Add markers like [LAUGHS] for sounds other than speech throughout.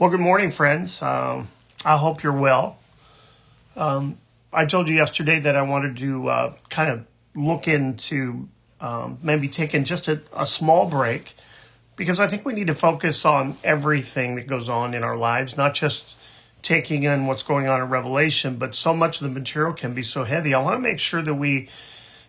Well, good morning, friends. Um, I hope you're well. Um, I told you yesterday that I wanted to uh, kind of look into um, maybe taking just a, a small break because I think we need to focus on everything that goes on in our lives, not just taking in what's going on in Revelation, but so much of the material can be so heavy. I want to make sure that we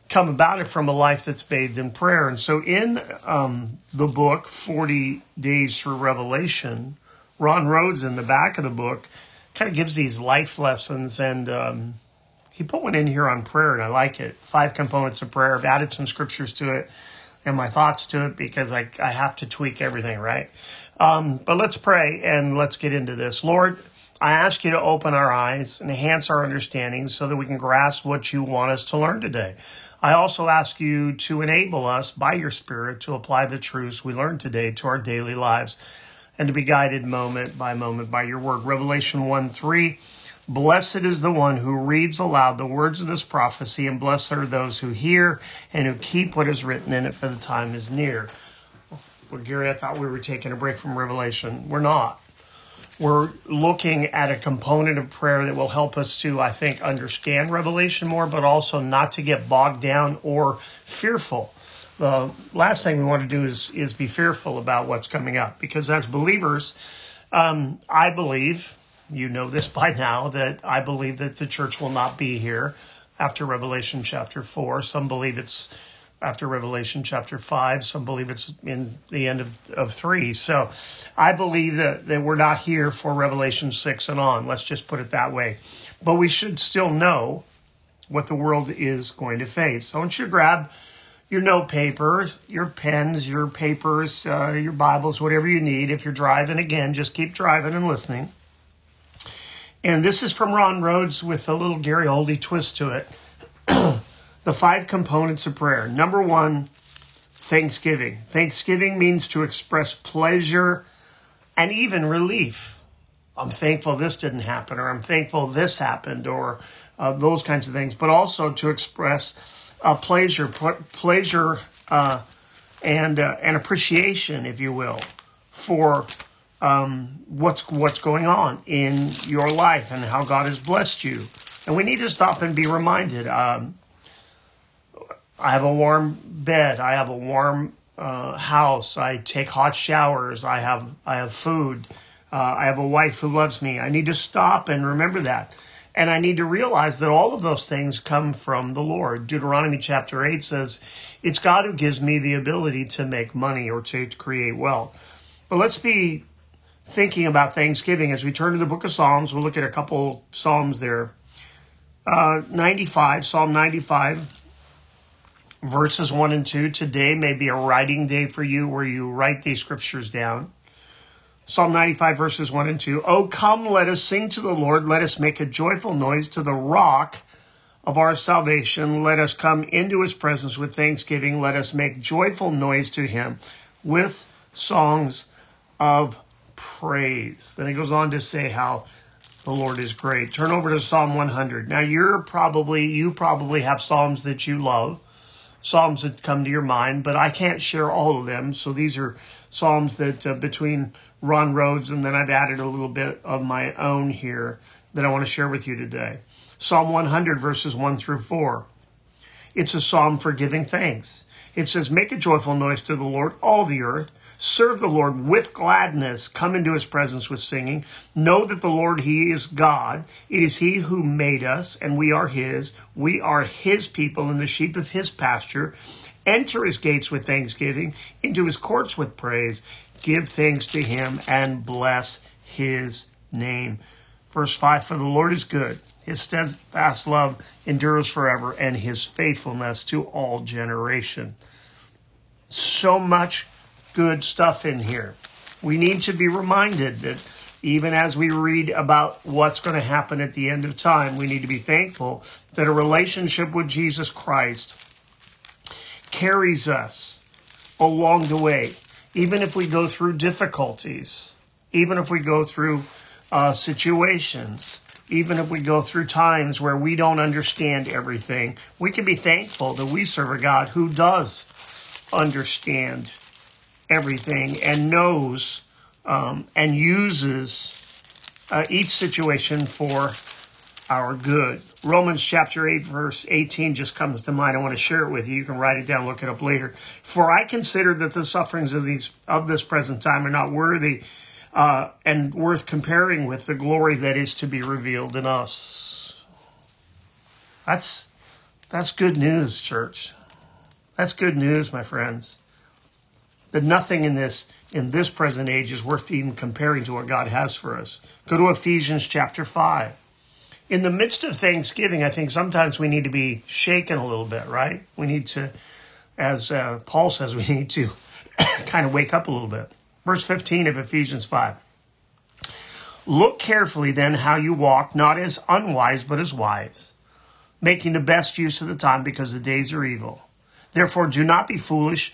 come about it from a life that's bathed in prayer. And so in um, the book, 40 Days Through Revelation, Ron Rhodes in the back of the book kind of gives these life lessons, and um, he put one in here on prayer, and I like it. Five components of prayer. I've added some scriptures to it and my thoughts to it because I, I have to tweak everything, right? Um, but let's pray and let's get into this. Lord, I ask you to open our eyes and enhance our understanding so that we can grasp what you want us to learn today. I also ask you to enable us by your Spirit to apply the truths we learned today to our daily lives and to be guided moment by moment by your word. Revelation 1 3. Blessed is the one who reads aloud the words of this prophecy, and blessed are those who hear and who keep what is written in it, for the time is near. Well, Gary, I thought we were taking a break from Revelation. We're not. We're looking at a component of prayer that will help us to, I think, understand Revelation more, but also not to get bogged down or fearful the last thing we want to do is is be fearful about what's coming up because as believers, um, I believe you know this by now that I believe that the church will not be here after Revelation chapter four. Some believe it's after Revelation chapter five. Some believe it's in the end of, of three. So I believe that, that we're not here for Revelation six and on. Let's just put it that way. But we should still know what the world is going to face. So I want you to grab your note paper, your pens, your papers, uh, your Bibles, whatever you need. If you're driving, again, just keep driving and listening. And this is from Ron Rhodes with a little Gary Oldie twist to it. [CLEARS THROAT] the five components of prayer. Number one, thanksgiving. Thanksgiving means to express pleasure and even relief. I'm thankful this didn't happen, or I'm thankful this happened, or uh, those kinds of things, but also to express uh, pleasure, pleasure, uh, and uh, an appreciation, if you will, for um, what's what's going on in your life and how God has blessed you. And we need to stop and be reminded. Um, I have a warm bed. I have a warm uh, house. I take hot showers. I have I have food. Uh, I have a wife who loves me. I need to stop and remember that. And I need to realize that all of those things come from the Lord. Deuteronomy chapter 8 says, It's God who gives me the ability to make money or to, create wealth. But let's be thinking about Thanksgiving as we turn to the book of Psalms. We'll look at a couple Psalms there. Uh, 95, Psalm 95, verses 1 and 2. Today may be a writing day for you where you write these scriptures down. Psalm 95 verses 1 and 2. Oh, come, let us sing to the Lord. Let us make a joyful noise to the rock of our salvation. Let us come into his presence with thanksgiving. Let us make joyful noise to him with songs of praise. Then he goes on to say how the Lord is great. Turn over to Psalm 100. Now you're probably, you probably have Psalms that you love, Psalms that come to your mind, but I can't share all of them. So these are Psalms that uh, between Ron Rhodes, and then I've added a little bit of my own here that I want to share with you today. Psalm 100, verses 1 through 4. It's a psalm for giving thanks. It says, Make a joyful noise to the Lord, all the earth. Serve the Lord with gladness. Come into his presence with singing. Know that the Lord, he is God. It is he who made us, and we are his. We are his people and the sheep of his pasture. Enter his gates with thanksgiving, into his courts with praise give thanks to him and bless his name. Verse 5 For the Lord is good, his steadfast love endures forever, and his faithfulness to all generation. So much good stuff in here. We need to be reminded that even as we read about what's going to happen at the end of time, we need to be thankful that a relationship with Jesus Christ carries us along the way even if we go through difficulties, even if we go through uh, situations, even if we go through times where we don't understand everything, we can be thankful that we serve a God who does understand everything and knows um, and uses uh, each situation for our good. Romans chapter 8, verse 18 just comes to mind. I want to share it with you. You can write it down, look it up later. For I consider that the sufferings of these of this present time are not worthy uh, and worth comparing with the glory that is to be revealed in us. That's that's good news, church. That's good news, my friends. That nothing in this in this present age is worth even comparing to what God has for us. Go to Ephesians chapter 5 in the midst of Thanksgiving, I think sometimes we need to be shaken a little bit, right? We need to, as uh, Paul says, [LAUGHS] we need to kind of wake up a little bit. Verse 15 of Ephesians 5. Look carefully then how you walk, not as unwise, but as wise, making the best use of the time because the days are evil. Therefore, do not be foolish,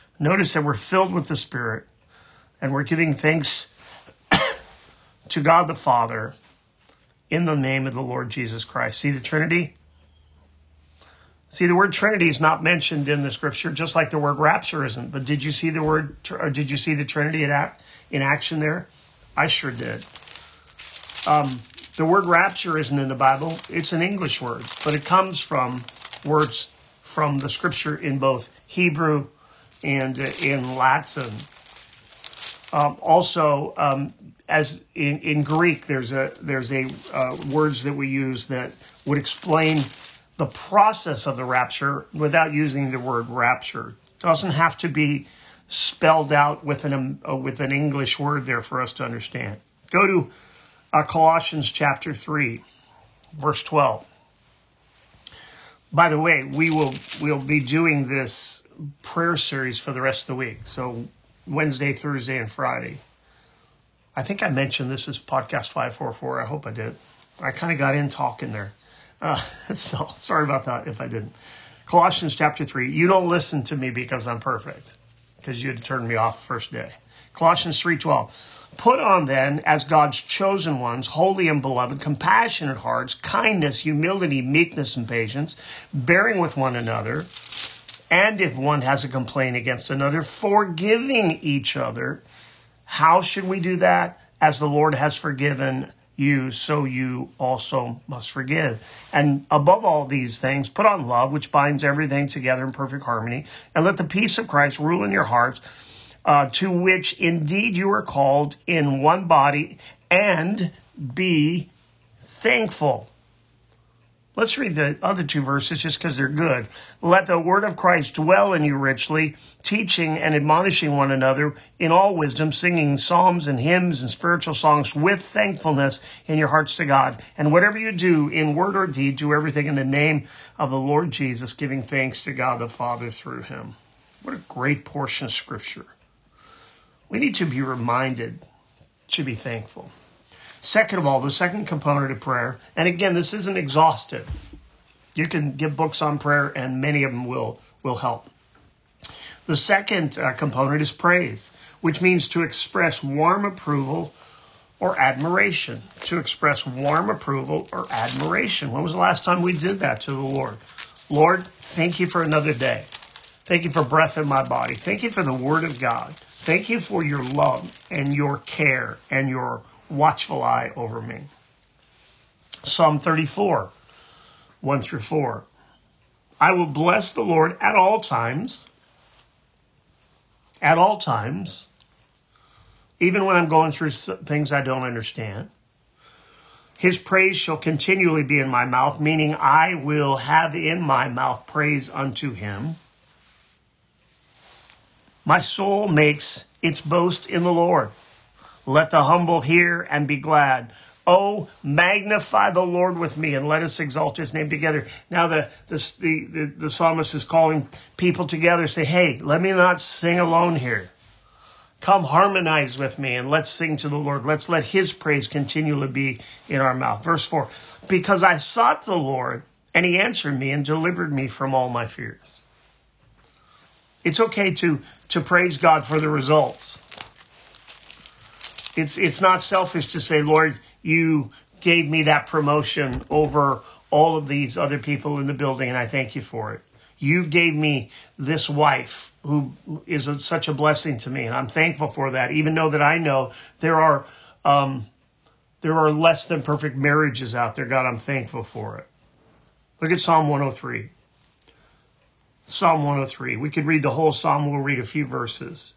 Notice that we're filled with the Spirit and we're giving thanks [COUGHS] to God the Father in the name of the Lord Jesus Christ. See the Trinity? See, the word Trinity is not mentioned in the scripture, just like the word rapture isn't. But did you see the word, or did you see the Trinity in, act, in action there? I sure did. Um, the word rapture isn't in the Bible. It's an English word, but it comes from words from the scripture in both Hebrew and uh, in Latin. Um, also, um, as in, in Greek, there's a there's a uh, words that we use that would explain the process of the rapture without using the word rapture. It doesn't have to be spelled out with an uh, with an English word there for us to understand. Go to uh, Colossians chapter three, verse twelve. By the way, we will we'll be doing this prayer series for the rest of the week. So Wednesday, Thursday, and Friday. I think I mentioned this is podcast 544. I hope I did. I kind of got in talking there. Uh, [LAUGHS] so sorry about that if I didn't. Colossians chapter 3. You don't listen to me because I'm perfect, because you had turned me off the first day. Colossians 3.12. Put on then, as God's chosen ones, holy and beloved, compassionate hearts, kindness, humility, meekness, and patience, bearing with one another, and if one has a complaint against another, forgiving each other how should we do that? As the Lord has forgiven you, so you also must forgive. And above all these things, put on love, which binds everything together in perfect harmony, and let the peace of Christ rule in your hearts, uh, to which indeed you are called in one body, and be thankful. Let's read the other two verses just because they're good. Let the word of Christ dwell in you richly, teaching and admonishing one another in all wisdom, singing psalms and hymns and spiritual songs with thankfulness in your hearts to God. And whatever you do in word or deed, do everything in the name of the Lord Jesus, giving thanks to God the Father through him. What a great portion of scripture. We need to be reminded to be thankful. Second of all, the second component of prayer, and again, this isn't exhaustive. You can get books on prayer, and many of them will will help. The second uh, component is praise, which means to express warm approval or admiration. To express warm approval or admiration. When was the last time we did that to the Lord? Lord, thank you for another day. Thank you for breath in my body. Thank you for the Word of God. Thank you for your love and your care and your watchful eye over me. Psalm 34, 1 through 4. I will bless the Lord at all times. At all times. Even when I'm going through things I don't understand. His praise shall continually be in my mouth, meaning I will have in my mouth praise unto him. My soul makes its boast in the Lord. Let the humble hear and be glad. Oh, magnify the Lord with me and let us exalt his name together. Now the, the, the, the, psalmist is calling people together, say, hey, let me not sing alone here. Come harmonize with me and let's sing to the Lord. Let's let his praise continually be in our mouth. Verse 4 Because I sought the Lord, and he answered me and delivered me from all my fears. It's okay to, to praise God for the results. It's, it's not selfish to say, Lord, you gave me that promotion over all of these other people in the building, and I thank you for it. You gave me this wife who is a, such a blessing to me, and I'm thankful for that. Even though that I know there are um, there are less than perfect marriages out there, God, I'm thankful for it. Look at Psalm 103. Psalm 103. We could read the whole psalm. We'll read a few verses.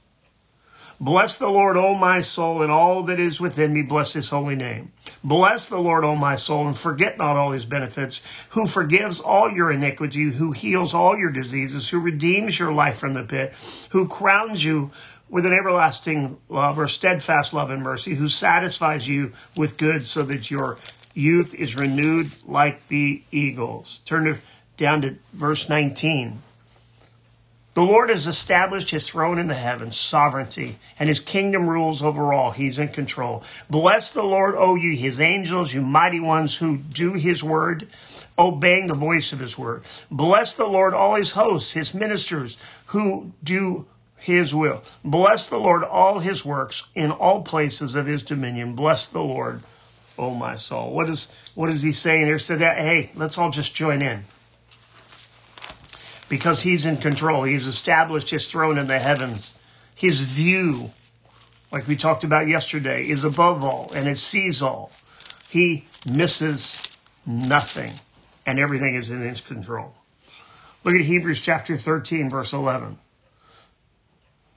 Bless the Lord, O my soul, and all that is within me. Bless his holy name. Bless the Lord, O my soul, and forget not all his benefits, who forgives all your iniquity, who heals all your diseases, who redeems your life from the pit, who crowns you with an everlasting love or steadfast love and mercy, who satisfies you with good so that your youth is renewed like the eagles. Turn down to verse 19. The Lord has established his throne in the heavens, sovereignty, and his kingdom rules over all. He's in control. Bless the Lord, O you, his angels, you mighty ones who do his word, obeying the voice of his word. Bless the Lord, all his hosts, his ministers who do his will. Bless the Lord, all his works in all places of his dominion. Bless the Lord, O my soul. What is, what is he saying here? Said hey, let's all just join in because he's in control. He's established his throne in the heavens. His view, like we talked about yesterday, is above all and it sees all. He misses nothing and everything is in his control. Look at Hebrews chapter 13, verse 11.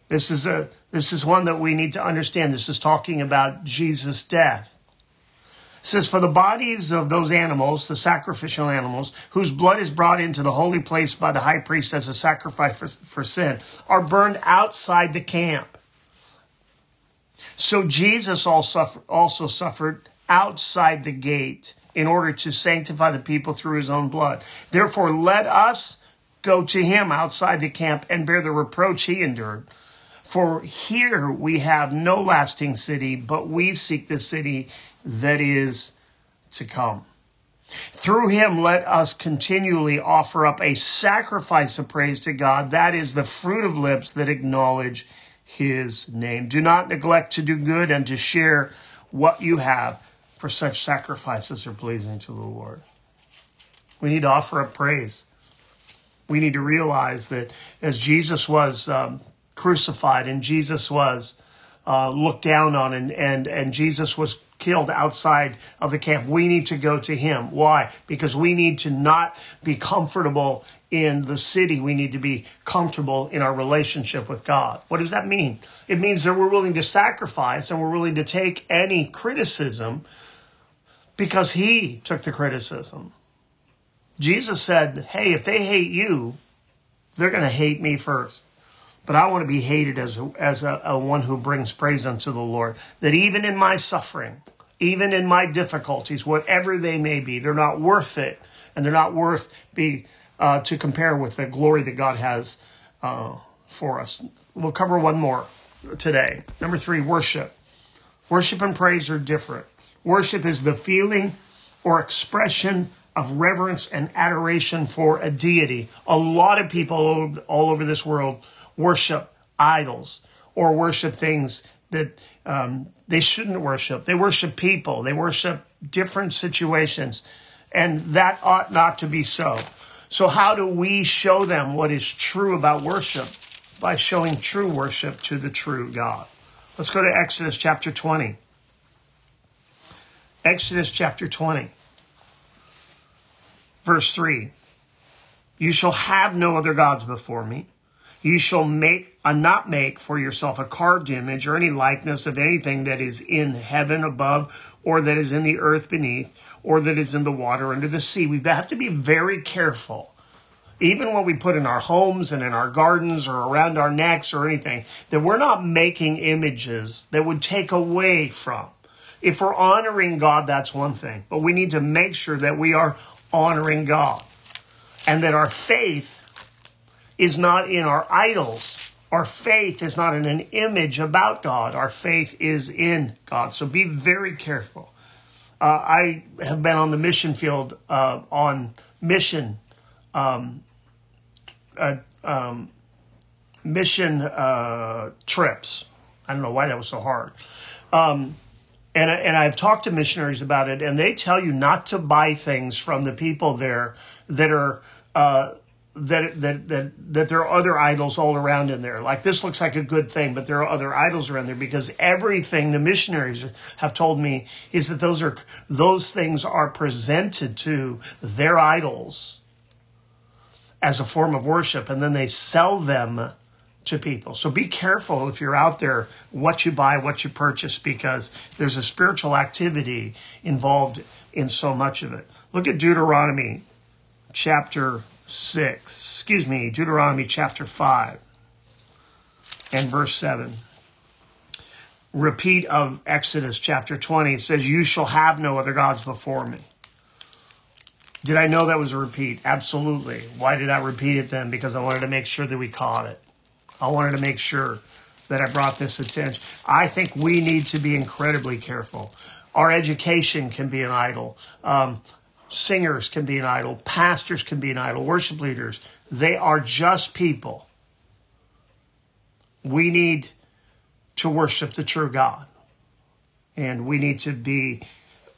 This is a this is one that we need to understand. This is talking about Jesus' death says, For the bodies of those animals, the sacrificial animals, whose blood is brought into the holy place by the high priest as a sacrifice for, for sin, are burned outside the camp. So Jesus also suffered outside the gate in order to sanctify the people through his own blood. Therefore, let us go to him outside the camp and bear the reproach he endured. For here we have no lasting city, but we seek the city that is to come. Through him, let us continually offer up a sacrifice of praise to God. That is the fruit of lips that acknowledge his name. Do not neglect to do good and to share what you have, for such sacrifices are pleasing to the Lord. We need to offer up praise. We need to realize that as Jesus was um, crucified and Jesus was uh, looked down on and, and, and Jesus was killed outside of the camp. We need to go to him. Why? Because we need to not be comfortable in the city. We need to be comfortable in our relationship with God. What does that mean? It means that we're willing to sacrifice and we're willing to take any criticism because he took the criticism. Jesus said, Hey, if they hate you, they're going to hate me first. But I want to be hated as, as a, a one who brings praise unto the Lord. That even in my suffering, even in my difficulties, whatever they may be, they're not worth it. And they're not worth be uh, to compare with the glory that God has uh, for us. We'll cover one more today. Number three, worship. Worship and praise are different. Worship is the feeling or expression of reverence and adoration for a deity. A lot of people all over this world worship idols or worship things that um, they shouldn't worship. They worship people, they worship different situations, and that ought not to be so. So, how do we show them what is true about worship? By showing true worship to the true God. Let's go to Exodus chapter 20. Exodus chapter 20, verse 3. You shall have no other gods before me. You shall make a not make for yourself a carved image or any likeness of anything that is in heaven above, or that is in the earth beneath, or that is in the water under the sea. We have to be very careful, even when we put in our homes and in our gardens or around our necks or anything, that we're not making images that would take away from. If we're honoring God, that's one thing, but we need to make sure that we are honoring God and that our faith is not in our idols, Our faith is not in an image about God. Our faith is in God. So be very careful. Uh, I have been on the mission field uh, on mission um, uh, um, mission uh, trips. I don't know why that was so hard. Um, and, and I've talked to missionaries about it, and they tell you not to buy things from the people there that are uh, that that that that there are other idols all around in there. Like this looks like a good thing, but there are other idols around there because everything the missionaries have told me is that those are those things are presented to their idols as a form of worship, and then they sell them to people. So be careful if you're out there what you buy, what you purchase, because there's a spiritual activity involved in so much of it. Look at Deuteronomy chapter 6, excuse me, Deuteronomy chapter 5 and verse 7. Repeat of Exodus chapter 20. It says, You shall have no other gods before me. Did I know that was a repeat? Absolutely. Why did I repeat it then? Because I wanted to make sure that we caught it. I wanted to make sure that I brought this attention. I think we need to be incredibly careful. Our education can be an idol. Um, Singers can be an idol. Pastors can be an idol. Worship leaders. They are just people. We need to worship the true God. And we need to be,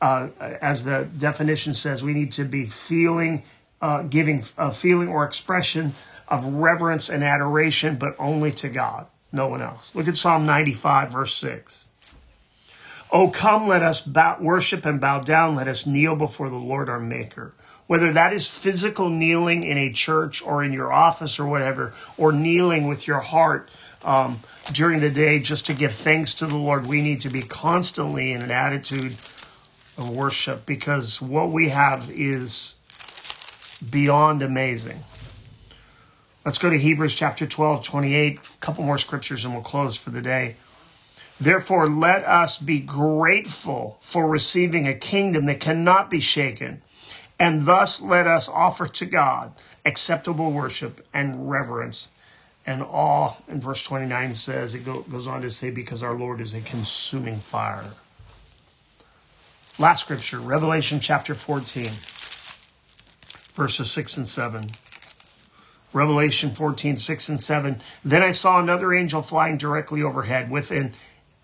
uh, as the definition says, we need to be feeling, uh, giving a feeling or expression of reverence and adoration, but only to God, no one else. Look at Psalm 95, verse 6. Oh, come, let us bow, worship and bow down. Let us kneel before the Lord our Maker. Whether that is physical kneeling in a church or in your office or whatever, or kneeling with your heart um, during the day just to give thanks to the Lord, we need to be constantly in an attitude of worship because what we have is beyond amazing. Let's go to Hebrews chapter 12, 28, a couple more scriptures and we'll close for the day. Therefore, let us be grateful for receiving a kingdom that cannot be shaken, and thus let us offer to God acceptable worship and reverence and awe. And verse 29 says, it goes on to say, because our Lord is a consuming fire. Last scripture, Revelation chapter 14, verses 6 and 7. Revelation 14, 6 and 7. Then I saw another angel flying directly overhead with an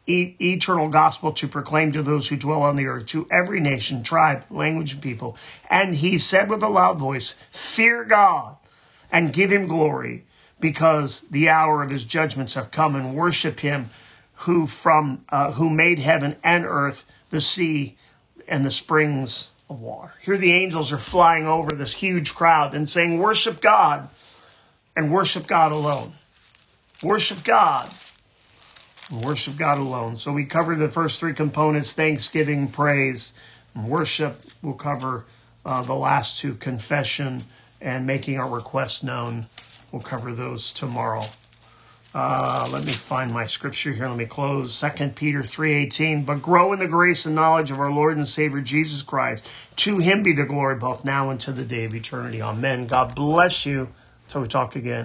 e- eternal gospel to proclaim to those who dwell on the earth, to every nation, tribe, language, and people. And he said with a loud voice, Fear God and give him glory, because the hour of his judgments have come, and worship him who from uh, who made heaven and earth, the sea, and the springs of water. Here the angels are flying over this huge crowd and saying, Worship God and worship God alone. Worship God worship God alone. So we covered the first three components thanksgiving, praise, worship. We'll cover uh, the last two confession and making our requests known. We'll cover those tomorrow. Uh, let me find my scripture here. Let me close. Second Peter 3.18. But grow in the grace and knowledge of our Lord and Savior Jesus Christ. To him be the glory both now and to the day of eternity. Amen. God bless you. Till we talk again.